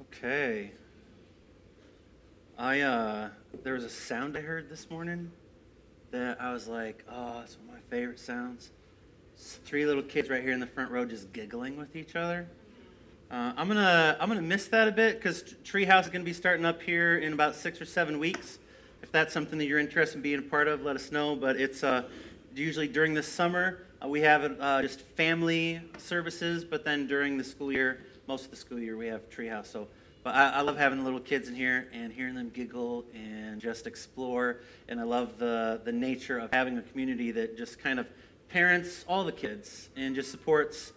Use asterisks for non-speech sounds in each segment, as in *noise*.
Okay. I uh there was a sound I heard this morning that I was like, oh, it's one of my favorite sounds. It's three little kids right here in the front row just giggling with each other. Uh, I'm gonna I'm gonna miss that a bit because Treehouse is gonna be starting up here in about six or seven weeks. If that's something that you're interested in being a part of, let us know. But it's uh, usually during the summer uh, we have uh, just family services, but then during the school year, most of the school year, we have Treehouse. So, but I, I love having the little kids in here and hearing them giggle and just explore. And I love the the nature of having a community that just kind of parents all the kids and just supports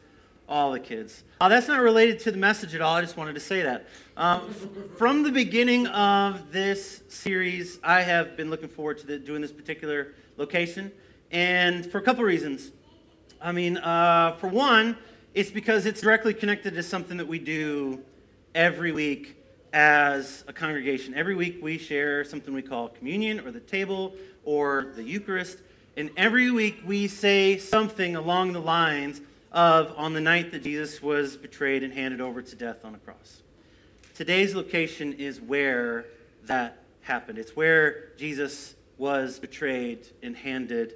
all the kids. Uh, that's not related to the message at all. I just wanted to say that. Um, *laughs* from the beginning of this series, I have been looking forward to the, doing this particular location, and for a couple reasons. I mean, uh, for one, it's because it's directly connected to something that we do every week as a congregation. Every week we share something we call communion or the table or the Eucharist. And every week we say something along the lines of on the night that Jesus was betrayed and handed over to death on a cross. Today's location is where that happened. It's where Jesus was betrayed and handed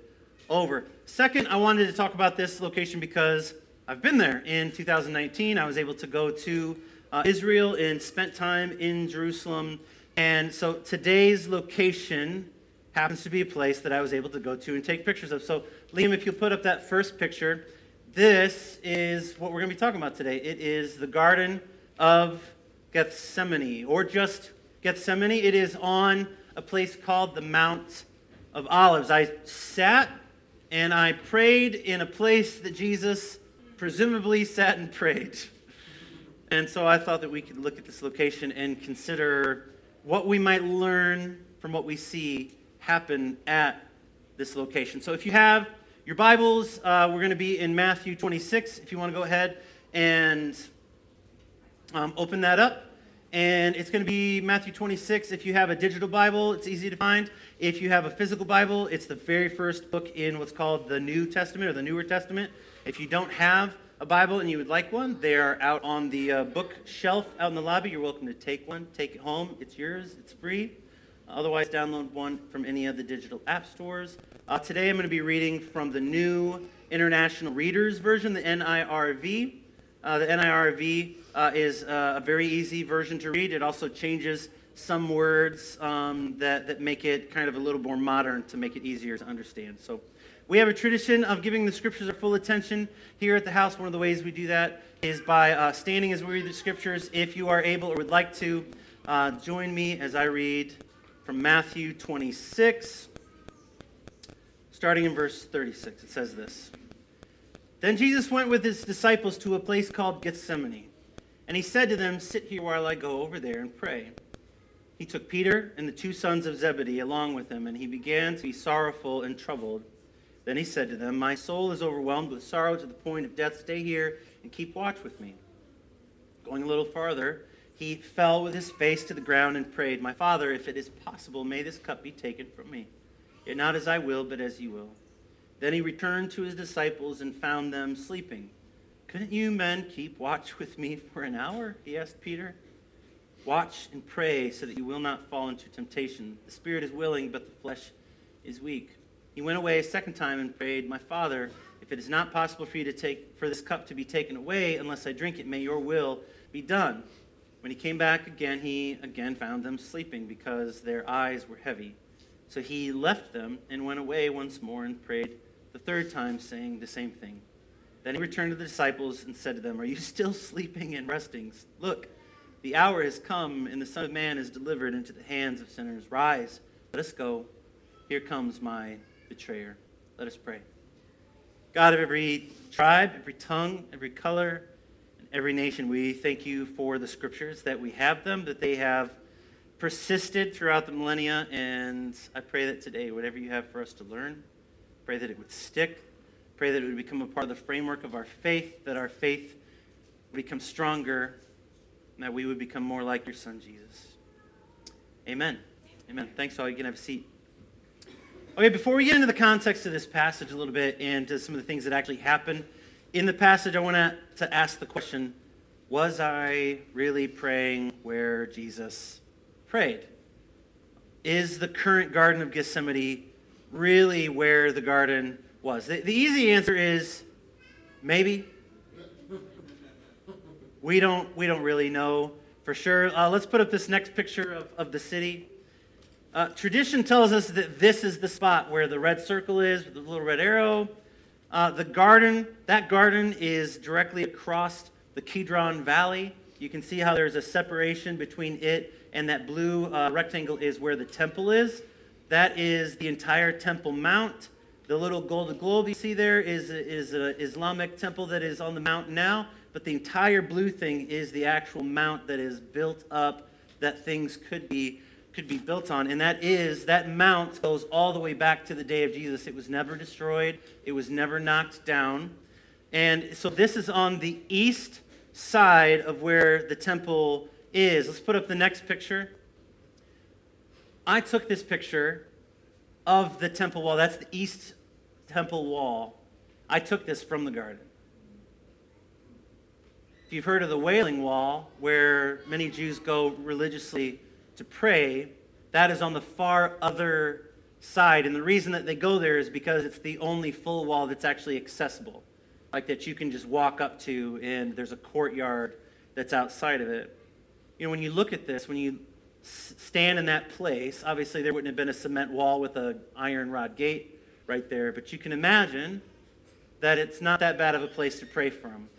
over. Second, I wanted to talk about this location because I've been there in 2019. I was able to go to uh, Israel and spent time in Jerusalem. And so today's location happens to be a place that I was able to go to and take pictures of. So, Liam, if you'll put up that first picture, this is what we're going to be talking about today. It is the Garden of Gethsemane, or just Gethsemane. It is on a place called the Mount of Olives. I sat and I prayed in a place that Jesus presumably sat and prayed. And so I thought that we could look at this location and consider what we might learn from what we see happen at this location. So if you have your Bibles, uh, we're going to be in Matthew 26. If you want to go ahead and um, open that up. And it's going to be Matthew 26. If you have a digital Bible, it's easy to find. If you have a physical Bible, it's the very first book in what's called the New Testament or the Newer Testament. If you don't have a Bible and you would like one, they are out on the uh, bookshelf out in the lobby. You're welcome to take one, take it home. It's yours, it's free. Otherwise, download one from any of the digital app stores. Uh, today, I'm going to be reading from the New International Readers Version, the NIRV. Uh, the NIRV uh, is uh, a very easy version to read. It also changes some words um, that, that make it kind of a little more modern to make it easier to understand. So, we have a tradition of giving the scriptures our full attention here at the house. One of the ways we do that is by uh, standing as we read the scriptures. If you are able or would like to, uh, join me as I read from Matthew 26, starting in verse 36. It says this Then Jesus went with his disciples to a place called Gethsemane, and he said to them, Sit here while I go over there and pray. He took Peter and the two sons of Zebedee along with him, and he began to be sorrowful and troubled. Then he said to them, My soul is overwhelmed with sorrow to the point of death. Stay here and keep watch with me. Going a little farther, he fell with his face to the ground and prayed, My Father, if it is possible, may this cup be taken from me. Yet not as I will, but as you will. Then he returned to his disciples and found them sleeping. Couldn't you men keep watch with me for an hour? He asked Peter. Watch and pray so that you will not fall into temptation. The spirit is willing, but the flesh is weak. He went away a second time and prayed, My Father, if it is not possible for you to take for this cup to be taken away unless I drink it, may your will be done. When he came back again, he again found them sleeping because their eyes were heavy. So he left them and went away once more and prayed the third time, saying the same thing. Then he returned to the disciples and said to them, Are you still *laughs* sleeping and resting? Look, the hour has come, and the Son of Man is delivered into the hands of sinners. Rise, let us go. Here comes my betrayer. Let us pray. God of every tribe, every tongue, every color, and every nation. We thank you for the scriptures that we have them, that they have persisted throughout the millennia. And I pray that today, whatever you have for us to learn, pray that it would stick. Pray that it would become a part of the framework of our faith, that our faith would become stronger, and that we would become more like your son, Jesus. Amen. Amen. Thanks, all. You can have a seat. Okay, before we get into the context of this passage a little bit and to some of the things that actually happened in the passage, I want to ask the question was I really praying where Jesus prayed? Is the current Garden of Gethsemane really where the garden was? The, the easy answer is maybe. We don't, we don't really know for sure. Uh, let's put up this next picture of, of the city. Uh, tradition tells us that this is the spot where the red circle is with the little red arrow. Uh, the garden, that garden is directly across the Kidron Valley. You can see how there's a separation between it and that blue uh, rectangle is where the temple is. That is the entire Temple Mount. The little golden globe you see there is, is an Islamic temple that is on the mountain now, but the entire blue thing is the actual mount that is built up that things could be could be built on and that is that mount goes all the way back to the day of jesus. It was never destroyed. It was never knocked down. And so this is on the east side of where the temple is. Let's put up the next picture. I took this picture of the temple wall. That's the east temple wall. I took this from the garden. If you've heard of the Wailing Wall, where many Jews go religiously to pray, that is on the far other side. And the reason that they go there is because it's the only full wall that's actually accessible, like that you can just walk up to, and there's a courtyard that's outside of it. You know, when you look at this, when you stand in that place, obviously there wouldn't have been a cement wall with an iron rod gate right there, but you can imagine that it's not that bad of a place to pray from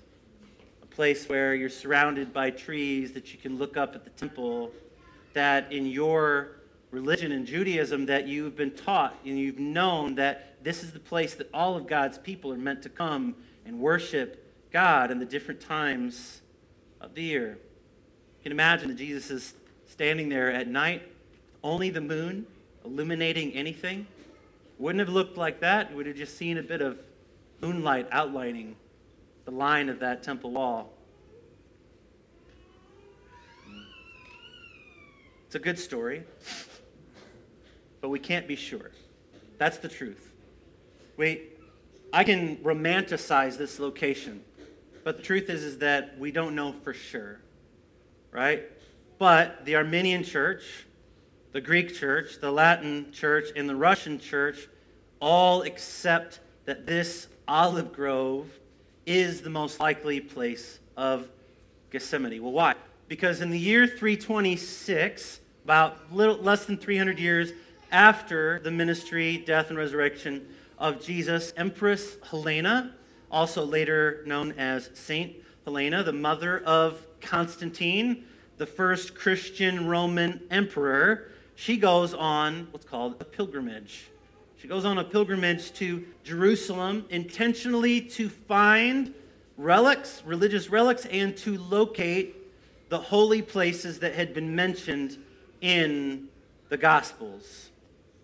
A place where you're surrounded by trees, that you can look up at the temple, that in your religion and Judaism that you've been taught and you've known that this is the place that all of God's people are meant to come and worship God in the different times of the year. You can imagine that Jesus is standing there at night, only the moon illuminating anything. Wouldn't have looked like that. You would have just seen a bit of moonlight outlining the line of that temple wall. It's a good story, but we can't be sure. That's the truth. Wait, I can romanticize this location, but the truth is, is that we don't know for sure, right? But the Armenian church, the Greek church, the Latin church, and the Russian church all accept that this olive grove is the most likely place of Gethsemane. Well, why? Because in the year 326, about little less than 300 years after the ministry, death, and resurrection of Jesus, Empress Helena, also later known as Saint Helena, the mother of Constantine, the first Christian Roman emperor, she goes on what's called a pilgrimage. She goes on a pilgrimage to Jerusalem intentionally to find relics, religious relics, and to locate the holy places that had been mentioned in the Gospels.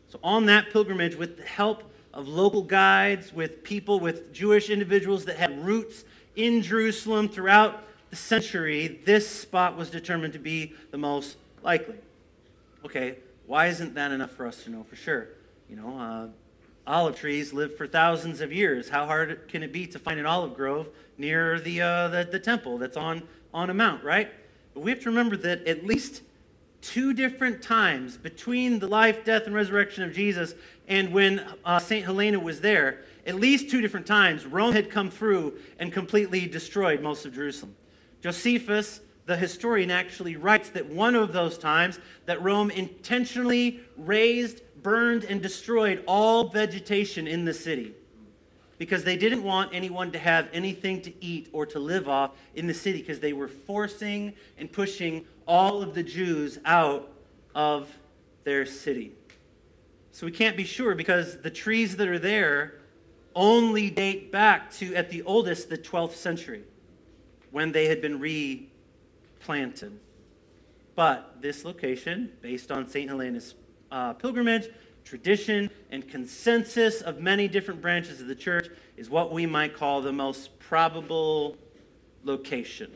So, on that pilgrimage, with the help of local guides, with people, with Jewish individuals that had roots in Jerusalem throughout the century, this spot was determined to be the most likely. Okay, why isn't that enough for us to know for sure? You know, uh, olive trees live for thousands of years. How hard can it be to find an olive grove near the, uh, the, the, temple that's on, on a mount, right? But we have to remember that at least two different times between the life, death, and resurrection of Jesus and when uh, St. Helena was there, at least two different times, Rome had come through and completely destroyed most of Jerusalem. Josephus, the historian, actually writes that one of those times that Rome intentionally razed burned and destroyed all vegetation in the city because they didn't want anyone to have anything to eat or to live off in the city because they were forcing and pushing all of the Jews out of their city. So we can't be sure because the trees that are there only date back to, at the oldest, the 12th century when they had been replanted. But this location, based on St. Helena's uh, pilgrimage, tradition, and consensus of many different branches of the church is what we might call the most probable location.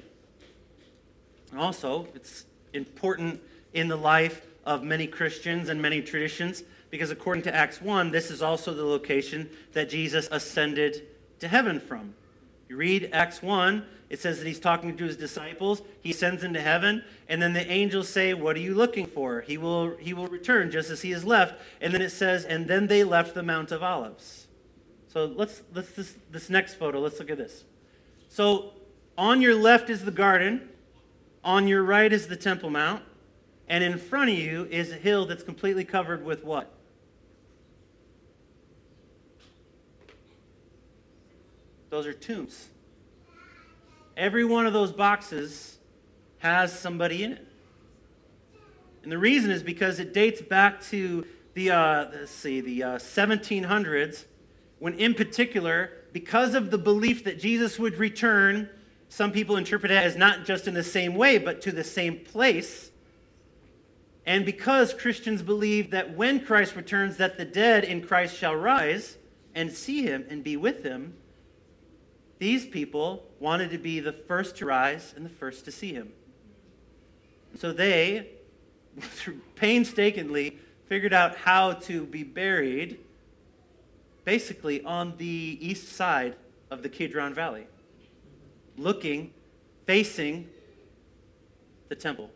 Also, it's important in the life of many Christians and many traditions because, according to Acts 1, this is also the location that Jesus ascended to heaven from. You read Acts 1, it says that he's talking to his disciples. He sends into heaven, and then the angels say, What are you looking for? He will, he will return just as he has left. And then it says, And then they left the Mount of Olives. So let's, let's this, this next photo, let's look at this. So on your left is the garden, on your right is the Temple Mount, and in front of you is a hill that's completely covered with what? Those are tombs. Every one of those boxes has somebody in it. And the reason is because it dates back to the, uh, let's see, the uh, 1700s, when in particular, because of the belief that Jesus would return, some people interpret it as not just in the same way, but to the same place. And because Christians believe that when Christ returns, that the dead in Christ shall rise and see him and be with him, these people wanted to be the first to rise and the first to see him. So they, *laughs* painstakingly, figured out how to be buried basically on the east side of the Kidron Valley, looking, facing the temple.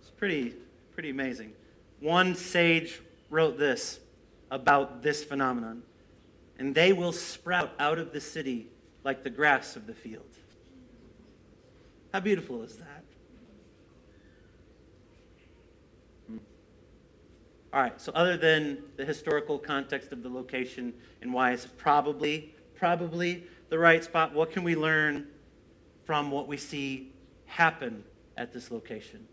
It's pretty, pretty amazing. One sage wrote this about this phenomenon. And they will sprout out of the city like the grass of the field. How beautiful is that? Hmm. All right, so other than the historical context of the location and why it's probably, probably the right spot, what can we learn from what we see happen at this location?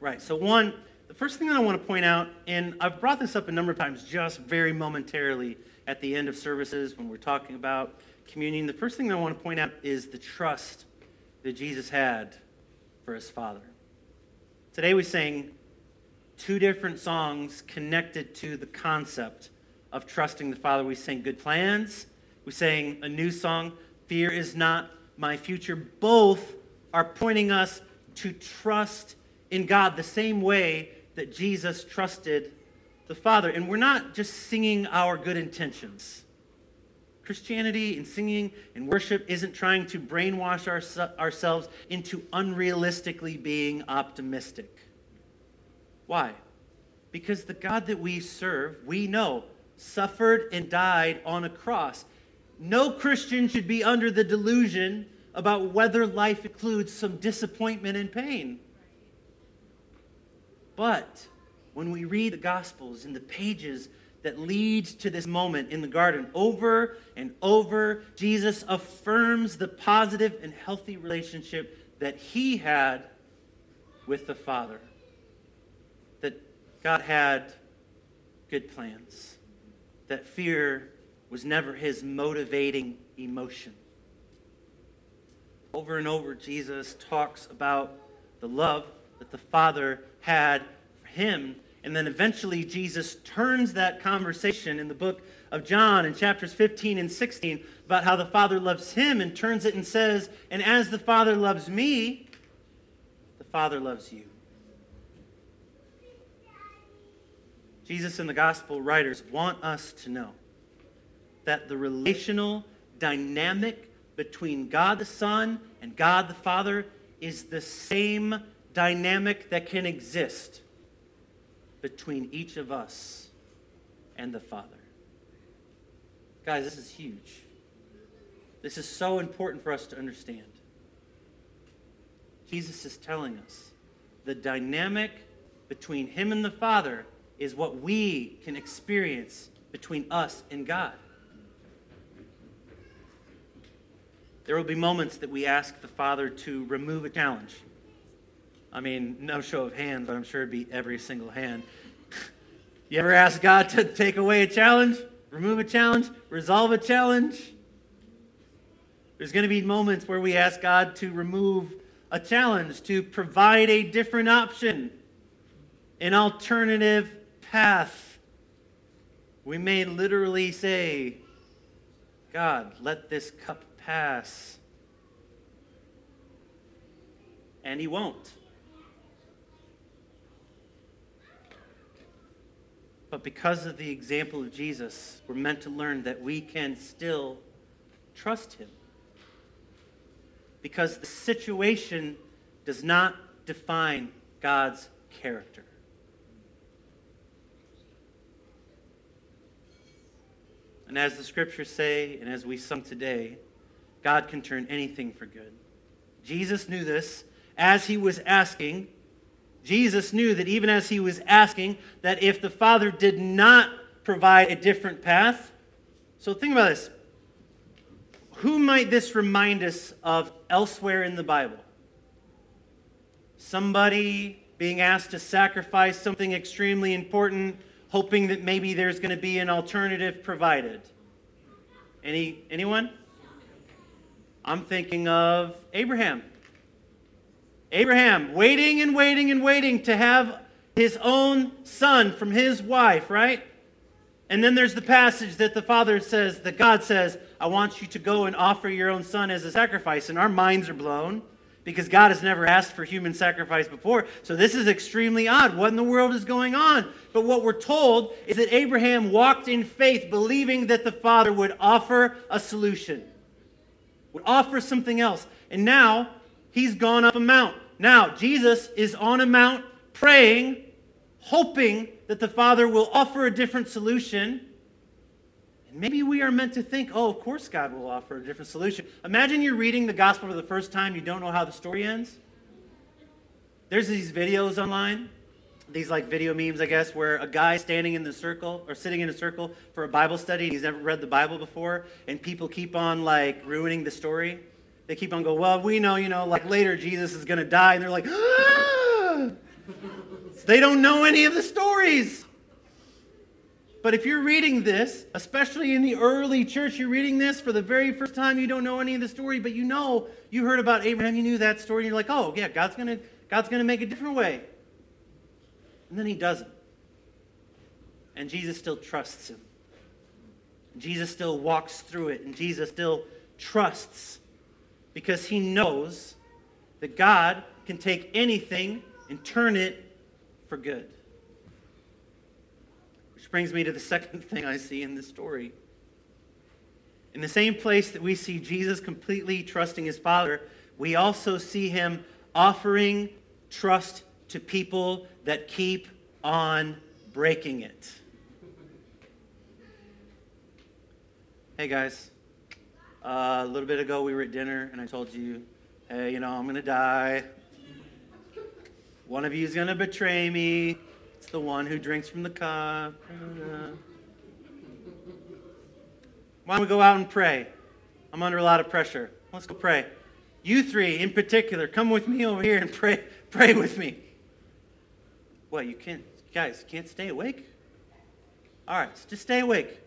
Right, so one, the first thing that I want to point out, and I've brought this up a number of times just very momentarily at the end of services when we're talking about communion, the first thing that I want to point out is the trust that Jesus had for his Father. Today we sang two different songs connected to the concept of trusting the Father. We sang Good Plans, we sang a new song, Fear is Not My Future. Both are pointing us to trust in God the same way that Jesus trusted the Father. And we're not just singing our good intentions. Christianity and singing and worship isn't trying to brainwash our, ourselves into unrealistically being optimistic. Why? Because the God that we serve, we know, suffered and died on a cross. No Christian should be under the delusion about whether life includes some disappointment and pain. But when we read the Gospels in the pages that leads to this moment in the garden. Over and over, Jesus affirms the positive and healthy relationship that he had with the Father. That God had good plans. That fear was never his motivating emotion. Over and over, Jesus talks about the love that the Father had for him and then eventually, Jesus turns that conversation in the book of John in chapters 15 and 16 about how the Father loves him and turns it and says, And as the Father loves me, the Father loves you. Jesus and the gospel writers want us to know that the relational dynamic between God the Son and God the Father is the same dynamic that can exist between each of us and the Father. Guys, this is huge. This is so important for us to understand. Jesus is telling us the dynamic between Him and the Father is what we can experience between us and God. There will be moments that we ask the Father to remove a challenge I mean, no show of hands, but I'm sure it'd be every single hand. you ever ask God to take away a challenge, remove a challenge, resolve a challenge? There's going to be moments where we ask God to remove a challenge, to provide a different option, an alternative path. We may literally say, God, let this cup pass. And He won't. But because of the example of Jesus, we're meant to learn that we can still trust him. because the situation does not define God's character. And as the scriptures say, and as we sung today, God can turn anything for good. Jesus knew this as he was asking. Jesus knew that even as he was asking, that if the Father did not provide a different path, so think about this. Who might this remind us of elsewhere in the Bible? Somebody being asked to sacrifice something extremely important, hoping that maybe there's going to be an alternative provided. Any anyone? I'm thinking of Abraham. Abraham waiting and waiting and waiting to have his own son from his wife, right? And then there's the passage that the father says, that God says, I want you to go and offer your own son as a sacrifice. And our minds are blown because God has never asked for human sacrifice before. So this is extremely odd. What in the world is going on? But what we're told is that Abraham walked in faith, believing that the father would offer a solution, would offer something else. And now he's gone up a mount. Now Jesus is on a mount praying, hoping that the father will offer a different solution. And maybe we are meant to think, oh, of course God will offer a different solution. Imagine you're reading the gospel for the first time, you don't know how the story ends. There's these videos online, these like video memes, I guess, where a guy standing in the circle or sitting in a circle for a Bible study he's never read the Bible before, and people keep on like ruining the story. They keep on going, well, we know, you know, like later Jesus is going to die, and they're like, ah! they don't know any of the stories. But if you're reading this, especially in the early church, you're reading this for the very first time, you don't know any of the story, but you know, you heard about Abraham, you knew that story, and you're like, oh, yeah, God's going to God's going to make a different way. And then he doesn't. And Jesus still trusts him. Jesus still walks through it, and Jesus still trusts because he knows that God can take anything and turn it for good. Which brings me to the *laughs* second thing I see in this story. In the same place that we see Jesus completely trusting his Father, we also see him offering trust to people that keep on breaking it. Hey guys, uh, a little bit ago we were at dinner and I told you, hey, you know, I'm going to die. One of you is going to betray me It's the one who drinks from the cup. Why don't we go out and pray? I'm under a lot of pressure. Let's go pray. You three in particular, come with me over here and pray, pray with me. What, you can't, guys, can't stay awake? All right, just stay awake.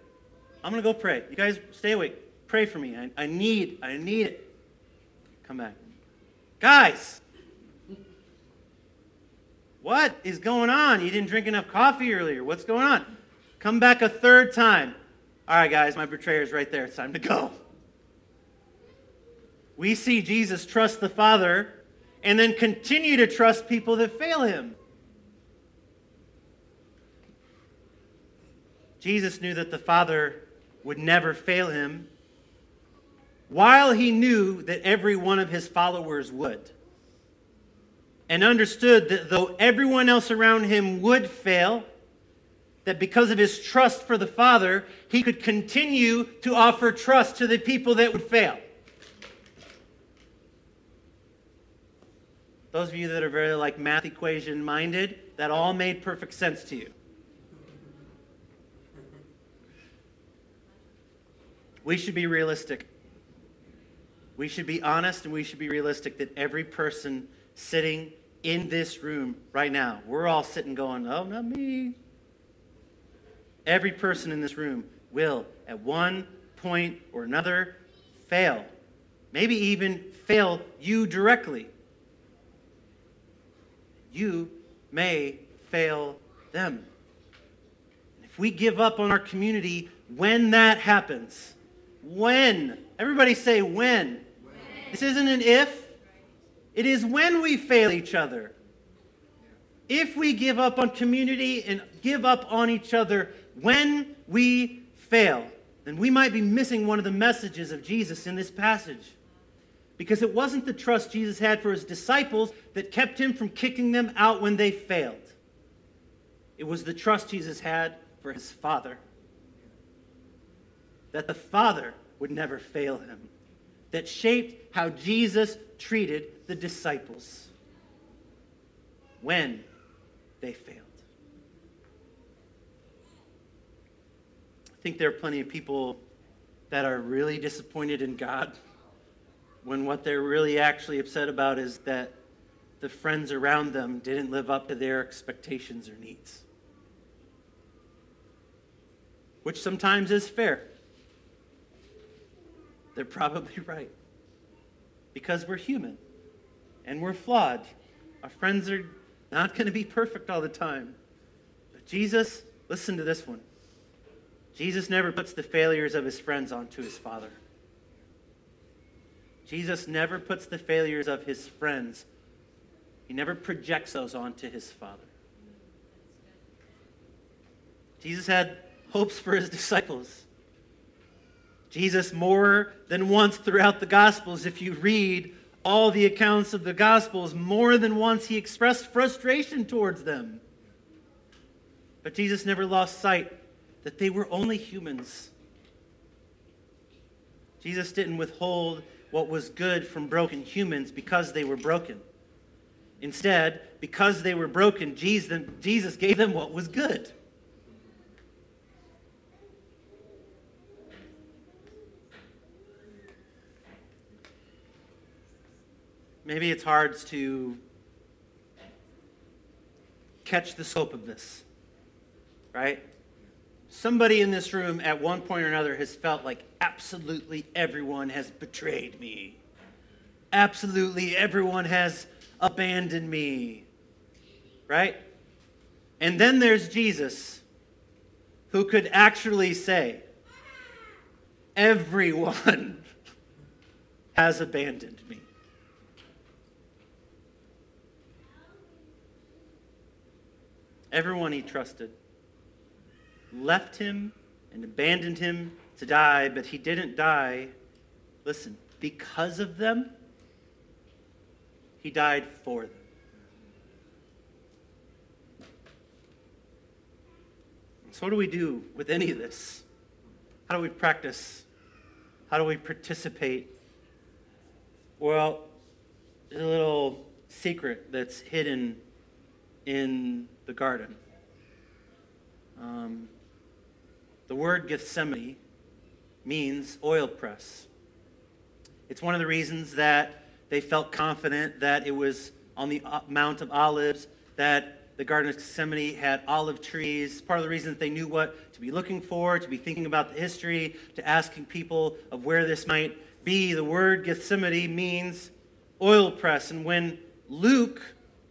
I'm going to go pray. You guys stay awake. Pray for me. I, I need, I need it. Come back. Guys, what is going on? You didn't drink enough coffee earlier. What's going on? Come back a third time. All right, guys, my betrayer's right there. It's time to go. We see Jesus trust the Father and then continue to trust people that fail him. Jesus knew that the Father would never fail him, while he knew that every one of his followers would and understood that though everyone else around him would fail, that because of his trust for the Father, he could continue to offer trust to the people that would fail. Those of you that are very like math equation minded, that all made perfect sense to you. We should be realistic. We should be honest and we should be realistic that every person sitting in this room right now, we're all sitting going, oh, not me. Every person in this room will, at one point or another, fail. Maybe even fail you directly. You may fail them. If we give up on our community when that happens, when, everybody say when. when. This isn't an if, it is when we fail each other. If we give up on community and give up on each other when we fail, then we might be missing one of the messages of Jesus in this passage. because it wasn't the trust Jesus had for his disciples that kept him from kicking them out when they failed. It was the trust Jesus had for his Father. That the Father would never fail him, that shaped how Jesus treated the disciples when they failed. I think there are plenty of people that are really disappointed in God when what they're really actually upset about is that the friends around them didn't live up to their expectations or needs. Which sometimes is fair. They're probably *laughs* right. Because we're human and we're flawed. Our friends are not going to be perfect all the time. But Jesus, listen to this one. Jesus never puts the failures of his friends onto his Father. Jesus never puts the failures of his friends, he never projects those onto his Father. Jesus had hopes for his disciples. Jesus, more than once throughout the Gospels, if you read all the accounts of the Gospels, more than once he expressed frustration towards them. But Jesus never lost sight that they were only humans. Jesus didn't withhold what was good from broken humans because they were broken. Instead, because they were broken, Jesus gave them what was good. Maybe it's hard to catch the scope of this, right? Somebody in this room at one point or another has felt like absolutely everyone has betrayed me. Absolutely everyone has abandoned me. Right? And then there's Jesus, who could actually say, Everyone *laughs* has abandoned me. Everyone he trusted left him and abandoned him to die, but he didn't die, listen, because of them. He died for them. So, what do we do with any of this? How do we practice? How do we participate? Well, there's a little secret that's hidden in the garden. Um, the word Gethsemane means oil press. It's one of the reasons that they felt confident that it was on the uh, Mount of Olives, that the Garden of Gethsemane had olive trees. Part of the reason that they knew what to be looking for, to be thinking about the history, to asking people of where this might be. The word Gethsemane means oil press. And when Luke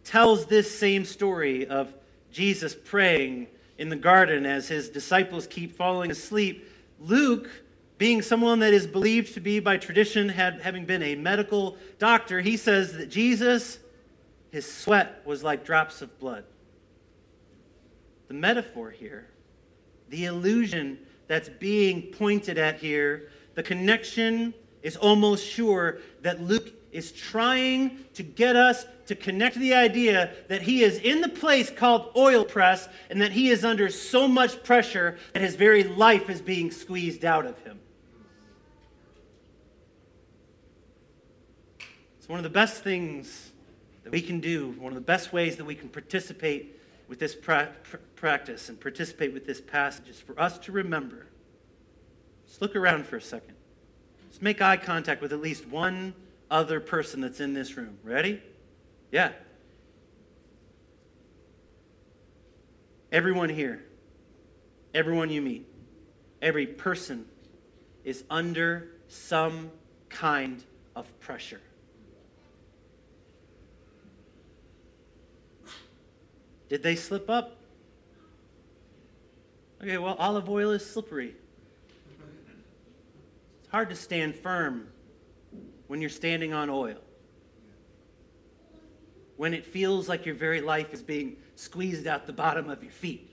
tells this same story of Jesus praying in the garden as his disciples keep falling asleep. Luke, being someone that is believed to be by tradition, had, having been a medical doctor, he says that Jesus, his sweat was like drops of blood. The metaphor here, the illusion that's being pointed at here, the connection is almost sure that Luke is trying to get us to connect the idea that he is in the place called oil press and that he is under so much pressure that his very life is being squeezed out of him. It's one of the best things that we can do, one of the best ways that we can participate with this pra- pr- practice and participate with this passage is for us to remember. Just look around for a second. Just make eye contact with at least one other person that's in this room. Ready? Yeah. Everyone here, everyone you meet, every person is under some kind of pressure. Did they slip up? Okay, well, olive oil is slippery. It's hard to stand firm when you're standing on oil when it feels like your very life is being squeezed out the bottom of your feet.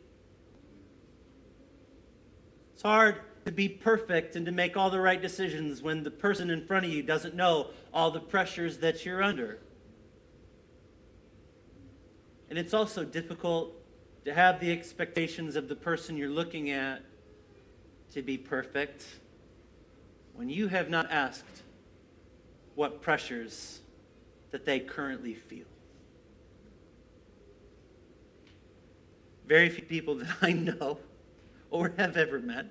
It's hard to be perfect and to make all the right decisions when the person in front of you doesn't know all the pressures that you're under. And it's also difficult to have the expectations of the person you're looking at to be perfect when you have not asked what pressures that they currently feel. Very few people *laughs* that I know or have ever met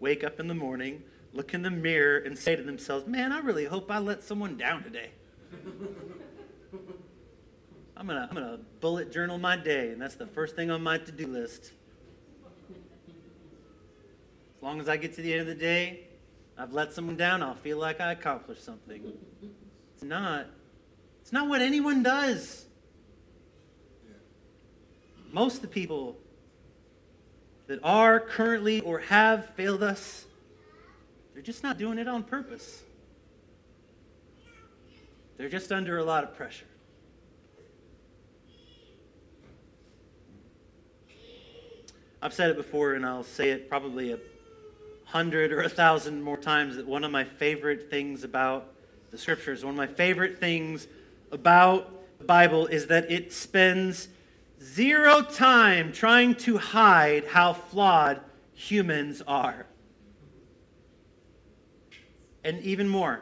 wake up in the morning, look in the mirror, and say to themselves, Man, I really hope I let someone down today. *laughs* I'm gonna, I'm gonna bullet journal my day, and that's the first thing on my to-do list. As long as I get to the end of the day, I've let someone down, I'll feel like I accomplished something. It's not. It's not what anyone does. Most of the people that are currently or have failed us, they're just not doing it on purpose. They're just under a lot of pressure. I've said it before, and I'll say it probably a hundred or a thousand more times that one of my favorite things about the scriptures, one of my favorite things about the Bible is that it spends zero time trying to hide how flawed humans are. And even more,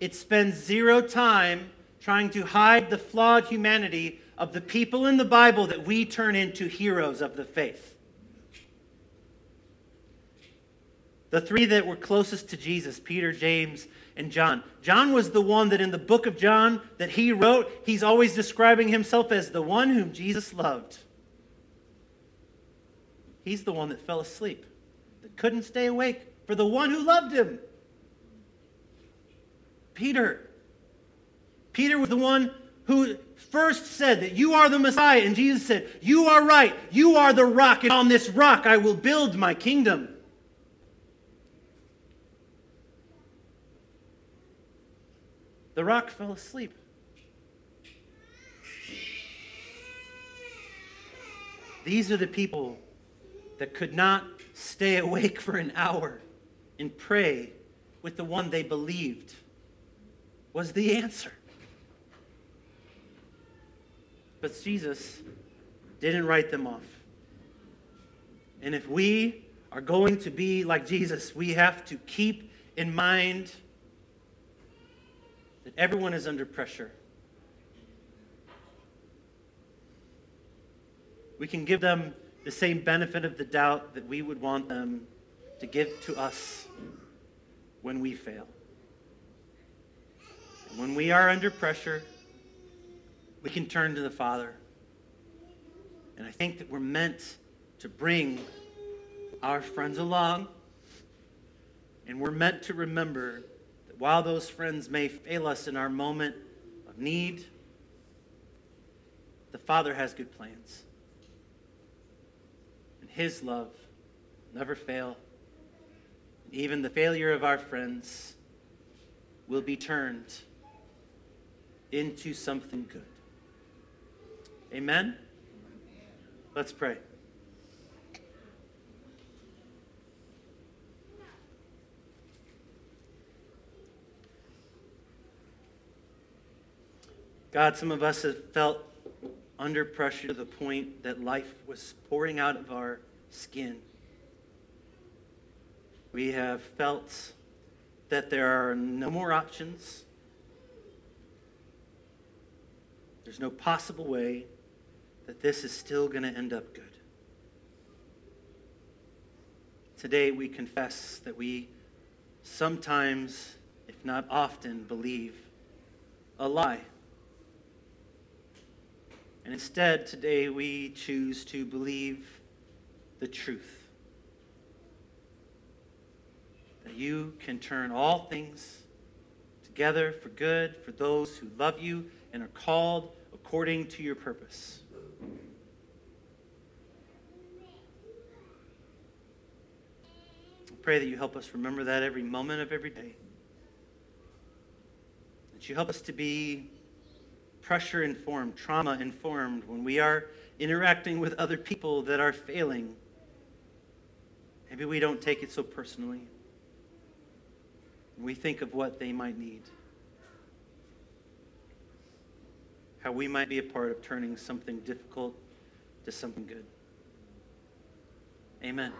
it spends zero time trying to hide the flawed humanity of the people in the Bible that we turn into heroes of the faith. The three that were closest to Jesus, Peter, James, and John. John was the one that in the book of John that he wrote, he's always describing himself as the one whom Jesus loved. He's the one that fell asleep, that couldn't stay awake for the one who loved him. Peter. Peter was the one who first said that you are the Messiah, and Jesus said, You are right, you are the rock, and on this rock I will build my kingdom. The rock fell asleep. These are the people that could not stay awake for an hour and pray with the one they believed was the answer. But Jesus didn't write them off. And if we are going to be like Jesus, we have to keep in mind that everyone is under pressure. We can give them the same benefit of the doubt that we would want them to give to us when we fail. And when we are under pressure, we can turn to the Father. And I think that we're meant to bring our friends along, and we're meant to remember while those friends may fail us in our moment of need, the Father has good plans. And His love will never fail. Even the failure of our friends will be turned into something good. Amen? Let's pray. God, some of us have felt under pressure to the point that life was pouring out of our skin. We have felt that there are no more options. There's no possible way that this is still going to end up good. Today, we confess that we sometimes, if not often, believe a lie. And instead, today we choose to believe the truth that you can turn all things together for good for those who love you and are called according to your purpose. I pray that you help us remember that every moment of every day. That you help us to be pressure informed, trauma informed, when we are interacting with other people that are failing, maybe we don't take it so personally. We think of what they might need. How we might be a part of turning something difficult to something good. Amen.